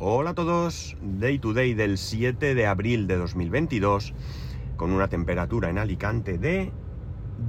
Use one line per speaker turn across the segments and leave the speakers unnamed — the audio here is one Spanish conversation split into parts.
Hola a todos, Day to Day del 7 de abril de 2022, con una temperatura en Alicante de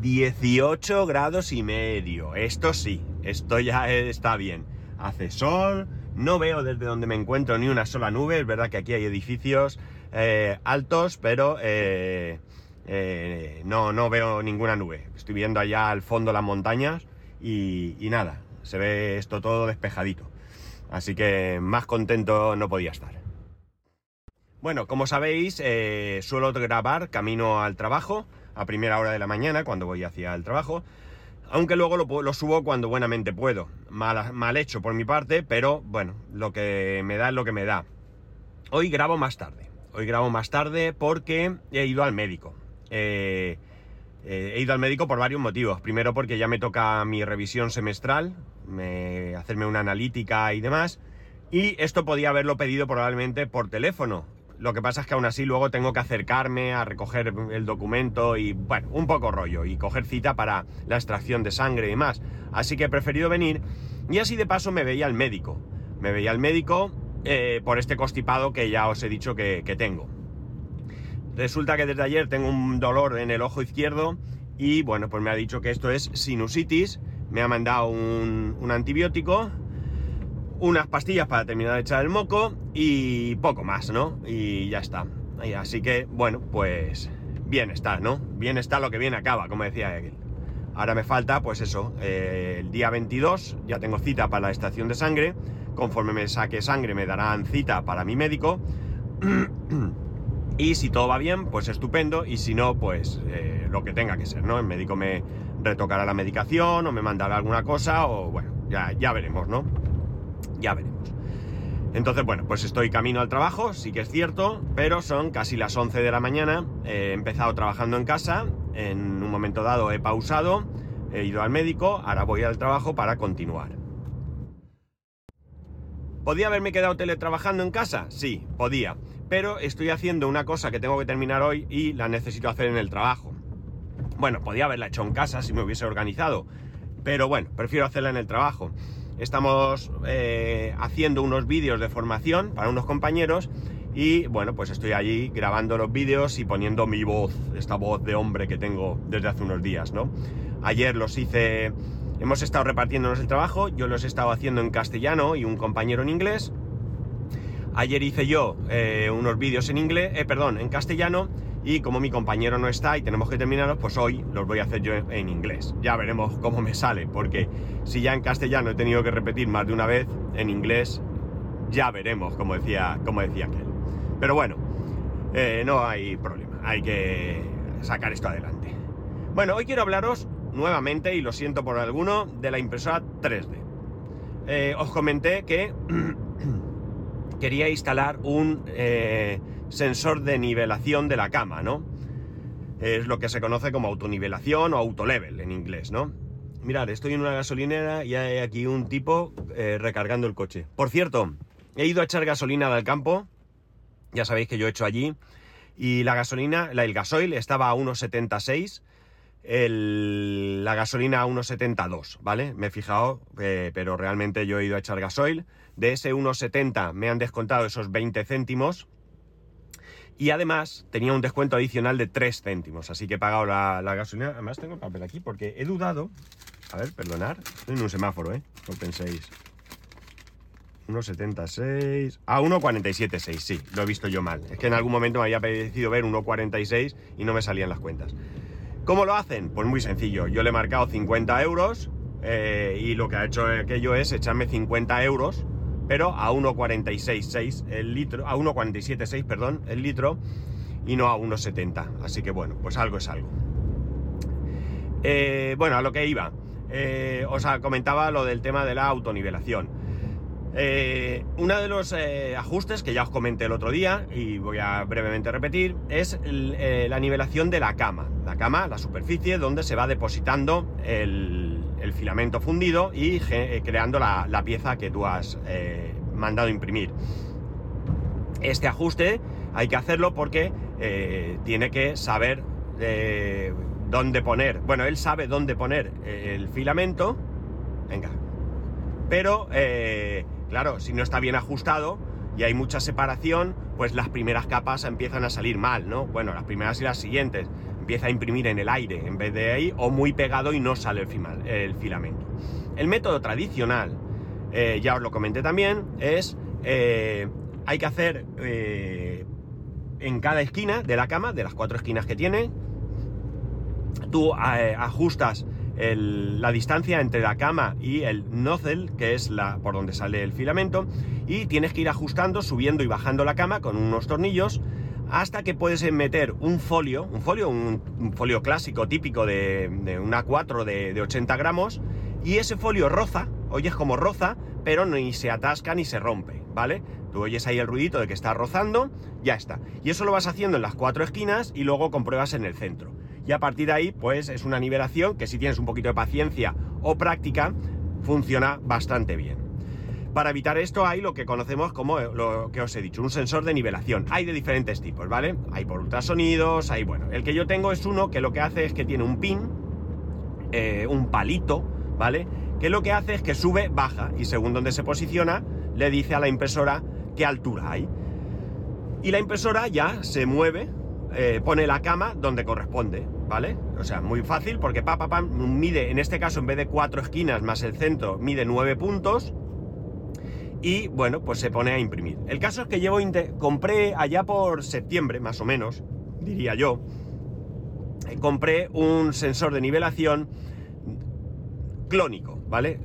18 grados y medio. Esto sí, esto ya está bien. Hace sol, no veo desde donde me encuentro ni una sola nube, es verdad que aquí hay edificios eh, altos, pero eh, eh, no, no veo ninguna nube. Estoy viendo allá al fondo las montañas y, y nada, se ve esto todo despejadito. Así que más contento no podía estar. Bueno, como sabéis, eh, suelo grabar camino al trabajo a primera hora de la mañana cuando voy hacia el trabajo. Aunque luego lo, subo cuando buenamente puedo. Mal, mal, hecho por mi parte, pero bueno, lo que me da es lo que me da. Hoy grabo más tarde. Hoy grabo más tarde porque he ido al médico. Eh, eh, he ido al médico por varios motivos. Primero porque ya me toca mi revisión semestral, me, hacerme una analítica y demás. Y esto podía haberlo pedido probablemente por teléfono. Lo que pasa es que aún así luego tengo que acercarme a recoger el documento y, bueno, un poco rollo y coger cita para la extracción de sangre y demás. Así que he preferido venir y así de paso me veía al médico. Me veía al médico eh, por este constipado que ya os he dicho que, que tengo. Resulta que desde ayer tengo un dolor en el ojo izquierdo y bueno, pues me ha dicho que esto es sinusitis, me ha mandado un, un antibiótico, unas pastillas para terminar de echar el moco y poco más, ¿no? Y ya está. Así que, bueno, pues bien está, ¿no? Bien está lo que bien acaba, como decía Egil. Ahora me falta, pues eso, eh, el día 22 ya tengo cita para la estación de sangre. Conforme me saque sangre me darán cita para mi médico. Y si todo va bien, pues estupendo. Y si no, pues eh, lo que tenga que ser, ¿no? El médico me retocará la medicación o me mandará alguna cosa o bueno, ya, ya veremos, ¿no? Ya veremos. Entonces, bueno, pues estoy camino al trabajo, sí que es cierto, pero son casi las 11 de la mañana. he empezado trabajando en casa, en un momento dado he pausado, he ido al médico, ahora voy al trabajo para continuar. ¿Podía haberme quedado teletrabajando en casa? Sí, podía pero estoy haciendo una cosa que tengo que terminar hoy y la necesito hacer en el trabajo. Bueno, podía haberla hecho en casa si me hubiese organizado, pero bueno, prefiero hacerla en el trabajo. Estamos eh, haciendo unos vídeos de formación para unos compañeros y bueno, pues estoy allí grabando los vídeos y poniendo mi voz, esta voz de hombre que tengo desde hace unos días, ¿no? Ayer los hice, hemos estado repartiéndonos el trabajo, yo los he estado haciendo en castellano y un compañero en inglés Ayer hice yo eh, unos vídeos en inglés, eh, perdón, en castellano, y como mi compañero no está y tenemos que terminarlos, pues hoy los voy a hacer yo en inglés. Ya veremos cómo me sale, porque si ya en castellano he tenido que repetir más de una vez, en inglés ya veremos, como decía, como decía aquel. Pero bueno, eh, no hay problema, hay que sacar esto adelante. Bueno, hoy quiero hablaros nuevamente, y lo siento por alguno, de la impresora 3D. Eh, os comenté que quería instalar un eh, sensor de nivelación de la cama, ¿no? Es lo que se conoce como autonivelación o autolevel en inglés, ¿no? Mirad, estoy en una gasolinera y hay aquí un tipo eh, recargando el coche. Por cierto, he ido a echar gasolina al campo, ya sabéis que yo he hecho allí, y la gasolina, el gasoil estaba a 1,76, la gasolina a 1,72, ¿vale? Me he fijado, eh, pero realmente yo he ido a echar gasoil de ese 1,70 me han descontado esos 20 céntimos. Y además tenía un descuento adicional de 3 céntimos. Así que he pagado la, gasolina. Además tengo el papel aquí porque he dudado. A ver, perdonar. Estoy en un semáforo, ¿eh? No penséis. 1,76. Ah, 1,47,6. Sí, lo he visto yo mal. Es que en algún momento me había parecido ver 1,46 y no me salían las cuentas. ¿Cómo lo hacen? Pues muy sencillo. Yo le he marcado 50 euros eh, y lo que ha hecho aquello es echarme 50 euros pero a 1,46,6 el litro, a 1,47,6, perdón, el litro, y no a 1,70. Así que bueno, pues algo es algo. Eh, bueno, a lo que iba. Eh, os comentaba lo del tema de la autonivelación. Eh, uno de los ajustes que ya os comenté el otro día y voy a brevemente repetir es la nivelación de la cama. La cama, la superficie donde se va depositando el, filamento fundido y eh, creando la, pieza que tú has eh, mandado imprimir. Este ajuste hay que hacerlo porque eh, tiene que saber dónde poner. Bueno, él sabe dónde poner el filamento. Venga. Pero, claro, si no está bien ajustado, y hay mucha separación, pues las primeras capas empiezan a salir mal, ¿no? Bueno, las primeras y las siguientes. Empieza a imprimir en el aire en vez de ahí, o muy pegado y no sale el, filamento. El método tradicional, eh, ya os lo comenté también, es eh, hay que hacer eh, en cada esquina de la cama, de las cuatro esquinas que tiene, tú ajustas la distancia entre la cama y el nozzle, que es la por donde sale el filamento, y tienes que ir ajustando, subiendo y bajando la cama con unos tornillos hasta que puedes meter un folio, un folio, un, folio clásico típico de, una 4 de, de, 80 gramos, y ese folio roza, oyes como roza, pero ni se atasca ni se rompe, ¿vale? Tú oyes ahí el ruidito de que está rozando, ya está. Y eso lo vas haciendo en las cuatro esquinas y luego compruebas en el centro y a partir de ahí pues es una nivelación que si tienes un poquito de paciencia o práctica funciona bastante bien. Para evitar esto hay lo que conocemos como lo que os he dicho, un sensor de nivelación. Hay de diferentes tipos, ¿vale? Hay por ultrasonidos, hay bueno. El que yo tengo es uno que lo que hace es que tiene un pin, eh, un palito, ¿vale? Que lo que hace es que sube, baja y según donde se posiciona le dice a la impresora qué altura hay. Y la impresora ya se mueve eh, pone la cama donde corresponde, ¿vale? O sea, muy fácil porque pa, mide, en este caso, en vez de cuatro esquinas más el centro, mide nueve puntos. Y bueno, pues se pone a imprimir. El caso es que llevo, compré allá por septiembre, más o menos, diría yo, eh, compré un sensor de nivelación clónico, ¿vale?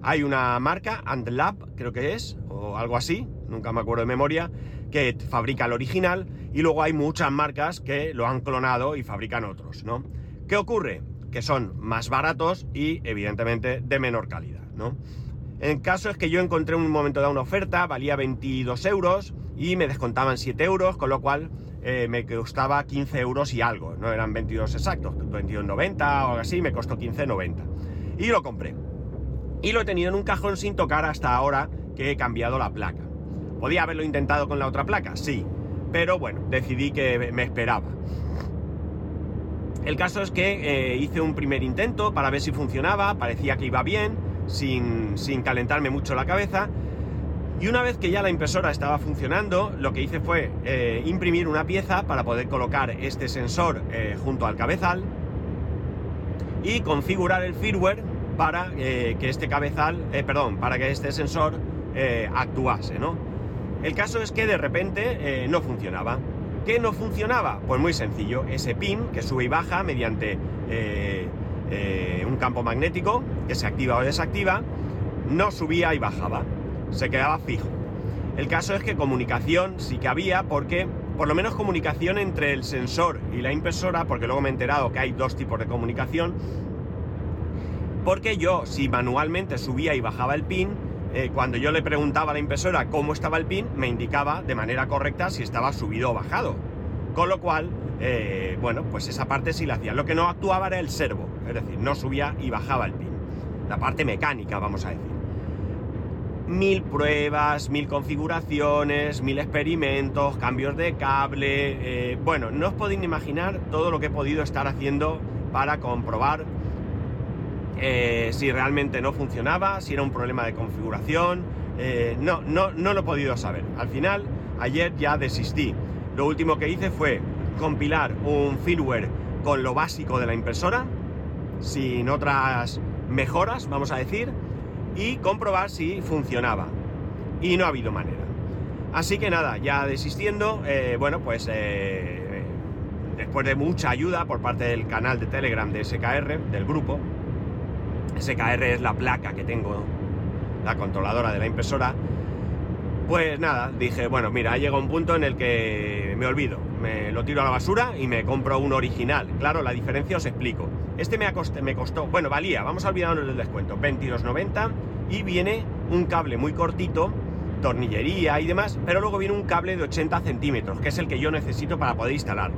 Hay una marca, Antlab, creo que es, o algo así, nunca me acuerdo de memoria, que fabrica el original y luego hay muchas marcas que lo han clonado y fabrican otros, ¿no? ¿Qué ocurre? Que son más baratos y evidentemente de menor calidad, ¿no? El caso es que yo encontré un momento de una oferta, valía 22 euros y me descontaban 7 euros, con lo cual eh, me costaba 15 euros y algo, no eran 22 exactos, 22,90 o algo así, me costó 15,90. Y lo compré. Y lo he tenido en un cajón sin tocar hasta ahora que he cambiado la placa. ¿Podía haberlo intentado con la otra placa? Sí, pero bueno, decidí que me esperaba. El caso es que eh, hice un primer intento para ver si funcionaba, parecía que iba bien, sin, calentarme mucho la cabeza. Y una vez que ya la impresora estaba funcionando, lo que hice fue eh, imprimir una pieza para poder colocar este sensor eh, junto al cabezal y configurar el firmware para que este cabezal, perdón, para que este sensor actuase, ¿no? El caso es que de repente eh, no funcionaba. ¿Qué no funcionaba? Pues muy sencillo, ese pin que sube y baja mediante eh, eh, un campo magnético que se activa o desactiva, no subía y bajaba, se quedaba fijo. El caso es que comunicación sí que había porque, por lo menos comunicación entre el sensor y la impresora, porque luego me he enterado que hay dos tipos de comunicación, porque yo si manualmente subía y bajaba el pin, eh, cuando yo le preguntaba a la impresora cómo estaba el pin, me indicaba de manera correcta si estaba subido o bajado. Con lo cual, eh, bueno, pues esa parte sí la hacía. Lo que no actuaba era el servo, es decir, no subía y bajaba el pin. La parte mecánica, vamos a decir. Mil pruebas, mil configuraciones, mil experimentos, cambios de cable. Eh, bueno, no os podéis imaginar todo lo que he podido estar haciendo para comprobar eh, si realmente no funcionaba, si era un problema de configuración. Eh, no, no, no lo he podido saber. Al final, ayer ya desistí. Lo último que hice fue compilar un firmware con lo básico de la impresora, sin otras mejoras, vamos a decir, y comprobar si funcionaba. Y no ha habido manera. Así que nada, ya desistiendo, eh, bueno, pues después de mucha ayuda por parte del canal de Telegram de SKR, del grupo, SKR es la placa que tengo, la controladora de la impresora. Pues nada, dije, bueno, mira, ha un punto en el que me olvido, me lo tiro a la basura y me compro un original. Claro, la diferencia os explico. Este me, me costó, bueno, valía, vamos a olvidarnos del descuento, 22.90 y viene un cable muy cortito, tornillería y demás, pero luego viene un cable de 80 centímetros, que es el que yo necesito para poder instalarlo.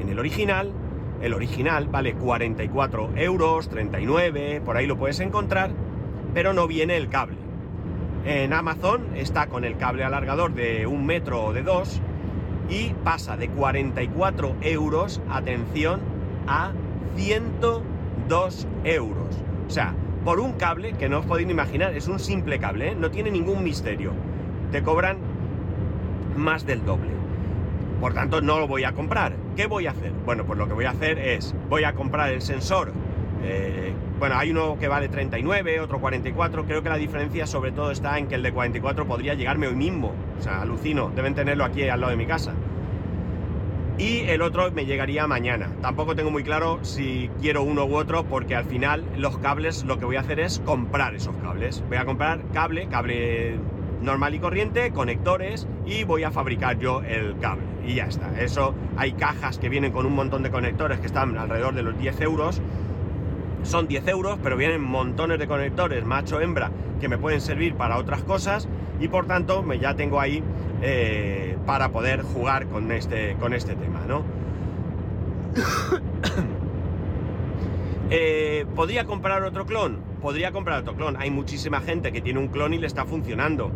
En el original el original vale 44 euros, 39, por ahí lo puedes encontrar, pero no viene el cable. En Amazon está con el cable alargador de un metro o de dos y pasa de 44 euros, atención, a 102 euros. O sea, por un cable que no os podéis imaginar, es un simple cable, ¿eh? no tiene ningún misterio. Te cobran más del doble. Por tanto, no lo voy a comprar. ¿Qué voy a hacer? Bueno, pues lo que voy a hacer es, voy a comprar el sensor. eh, bueno, hay uno que vale 39, otro 44. Creo que la diferencia sobre todo está en que el de 44 podría llegarme hoy mismo. O sea, alucino. Deben tenerlo aquí al lado de mi casa. Y el otro me llegaría mañana. Tampoco tengo muy claro si quiero uno u otro porque al final los cables lo que voy a hacer es comprar esos cables. Voy a comprar cable, cable normal y corriente, conectores y voy a fabricar yo el cable. Y ya está. Eso hay cajas que vienen con un montón de conectores que están alrededor de los 10 euros. Son 10 euros, pero vienen montones de conectores macho-hembra que me pueden servir para otras cosas y por tanto me ya tengo ahí eh, para poder jugar con este, con este tema, ¿no? Eh, ¿Podría comprar otro clon? Podría comprar otro clon. Hay muchísima gente que tiene un clon y le está funcionando.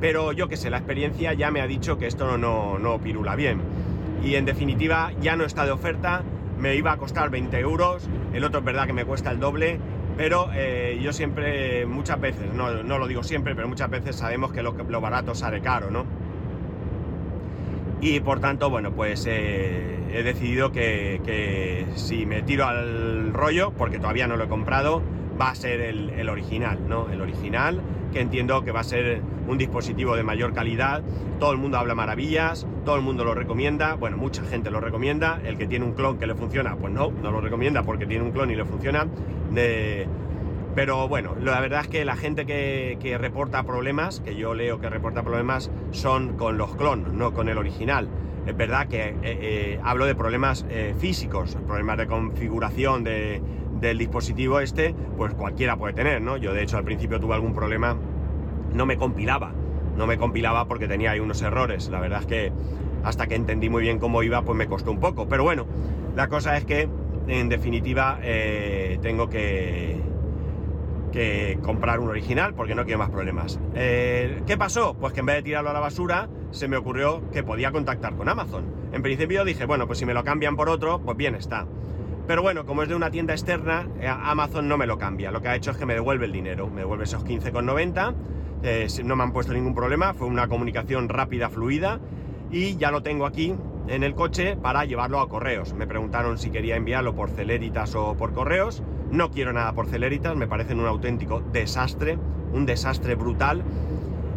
Pero yo que sé, la experiencia ya me ha dicho que esto no, no pirula bien. Y en definitiva ya no está de oferta. Me iba a costar 20 euros. El otro es verdad que me cuesta el doble. Pero eh, yo siempre, muchas veces, no, no, lo digo siempre, pero muchas veces sabemos que lo, lo barato sale caro, ¿no? Y por tanto, bueno, pues eh, he decidido que, que, si me tiro al rollo, porque todavía no lo he comprado, va a ser el, el, original, ¿no? El original, que entiendo que va a ser un dispositivo de mayor calidad. Todo el mundo habla maravillas, todo el mundo lo recomienda, bueno, mucha gente lo recomienda. El que tiene un clon que le funciona, pues no, no lo recomienda porque tiene un clon y le funciona. De... Pero bueno, la verdad es que la gente que, que, reporta problemas, que yo leo que reporta problemas, son con los clones, no con el original. Es verdad que eh, eh, hablo de problemas eh, físicos, problemas de configuración de, del dispositivo este, pues cualquiera puede tener, ¿no? Yo de hecho al principio tuve algún problema, no me compilaba, no me compilaba porque tenía ahí unos errores. La verdad es que hasta que entendí muy bien cómo iba, pues me costó un poco. Pero bueno, la cosa es que en definitiva tengo que que comprar un original porque no quiero más problemas. Eh, ¿Qué pasó? Pues que en vez de tirarlo a la basura, se me ocurrió que podía contactar con Amazon. En principio dije, bueno, pues si me lo cambian por otro, pues bien está. Pero bueno, como es de una tienda externa, eh, Amazon no me lo cambia. Lo que ha hecho es que me devuelve el dinero. Me devuelve esos 15,90. Eh, no me han puesto ningún problema. Fue una comunicación rápida, fluida. Y ya lo tengo aquí en el coche para llevarlo a correos. Me preguntaron si quería enviarlo por Celeritas o por correos. No quiero nada por Celeritas, me parecen un auténtico desastre, un desastre brutal,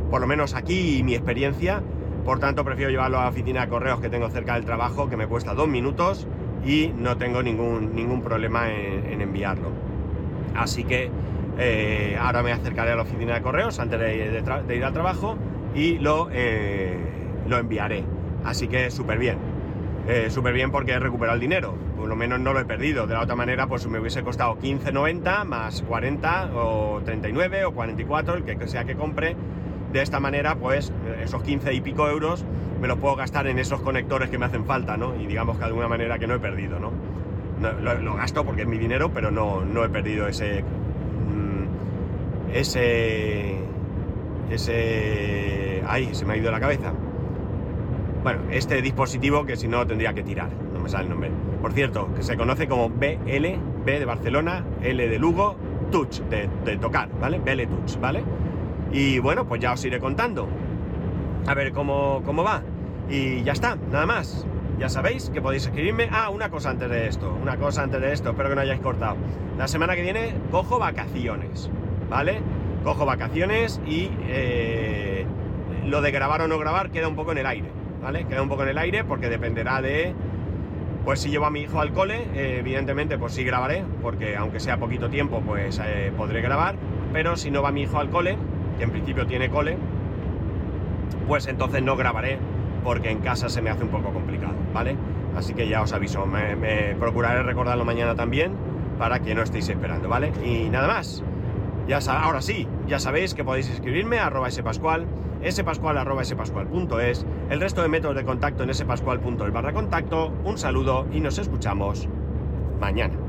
por lo menos aquí y mi experiencia. Por tanto, prefiero llevarlo a la oficina de correos que tengo cerca del trabajo, que me cuesta dos minutos y no tengo ningún, ningún problema en, en enviarlo. Así que eh, ahora me acercaré a la oficina de correos antes de ir al trabajo y lo, eh, lo enviaré. Así que súper bien. Eh, súper bien porque he recuperado el dinero. Por lo menos no lo he perdido. De la otra manera, pues me hubiese costado 15,90 más 40 o 39 o 44, el que sea que compre. De esta manera, pues esos 15 y pico euros me los puedo gastar en esos conectores que me hacen falta, ¿no? Y digamos que de alguna manera que no he perdido, ¿no? no lo, lo, gasto porque es mi dinero, pero no, no he perdido ese. Mmm, ese. Ese. Ay, se me ha ido la cabeza. Bueno, este dispositivo que si no tendría que tirar, no me sale el nombre. Por cierto, que se conoce como BL, B de Barcelona, L de Lugo, Touch, de, de tocar, ¿vale? BL Touch, ¿vale? Y bueno, pues ya os iré contando. A ver cómo, cómo va. Y ya está, nada más. Ya sabéis que podéis escribirme. Ah, una cosa antes de esto, una cosa antes de esto, espero que no hayáis cortado. La semana que viene cojo vacaciones, ¿vale? Cojo vacaciones y eh, lo de grabar o no grabar queda un poco en el aire. ¿vale? Queda un poco en el aire porque dependerá de, pues si llevo a mi hijo al cole, eh, evidentemente pues sí grabaré, porque aunque sea poquito tiempo pues eh, podré grabar, pero si no va mi hijo al cole, que en principio tiene cole, pues entonces no grabaré porque en casa se me hace un poco complicado, ¿vale? Así que ya os aviso, me, procuraré recordarlo mañana también para que no estéis esperando, ¿vale? Y nada más. Ya ahora sí, ya sabéis que podéis escribirme a arroba spascual, spascual arroba spascual.es, el resto de métodos de contacto en spascual.es barra contacto. Un saludo y nos escuchamos mañana.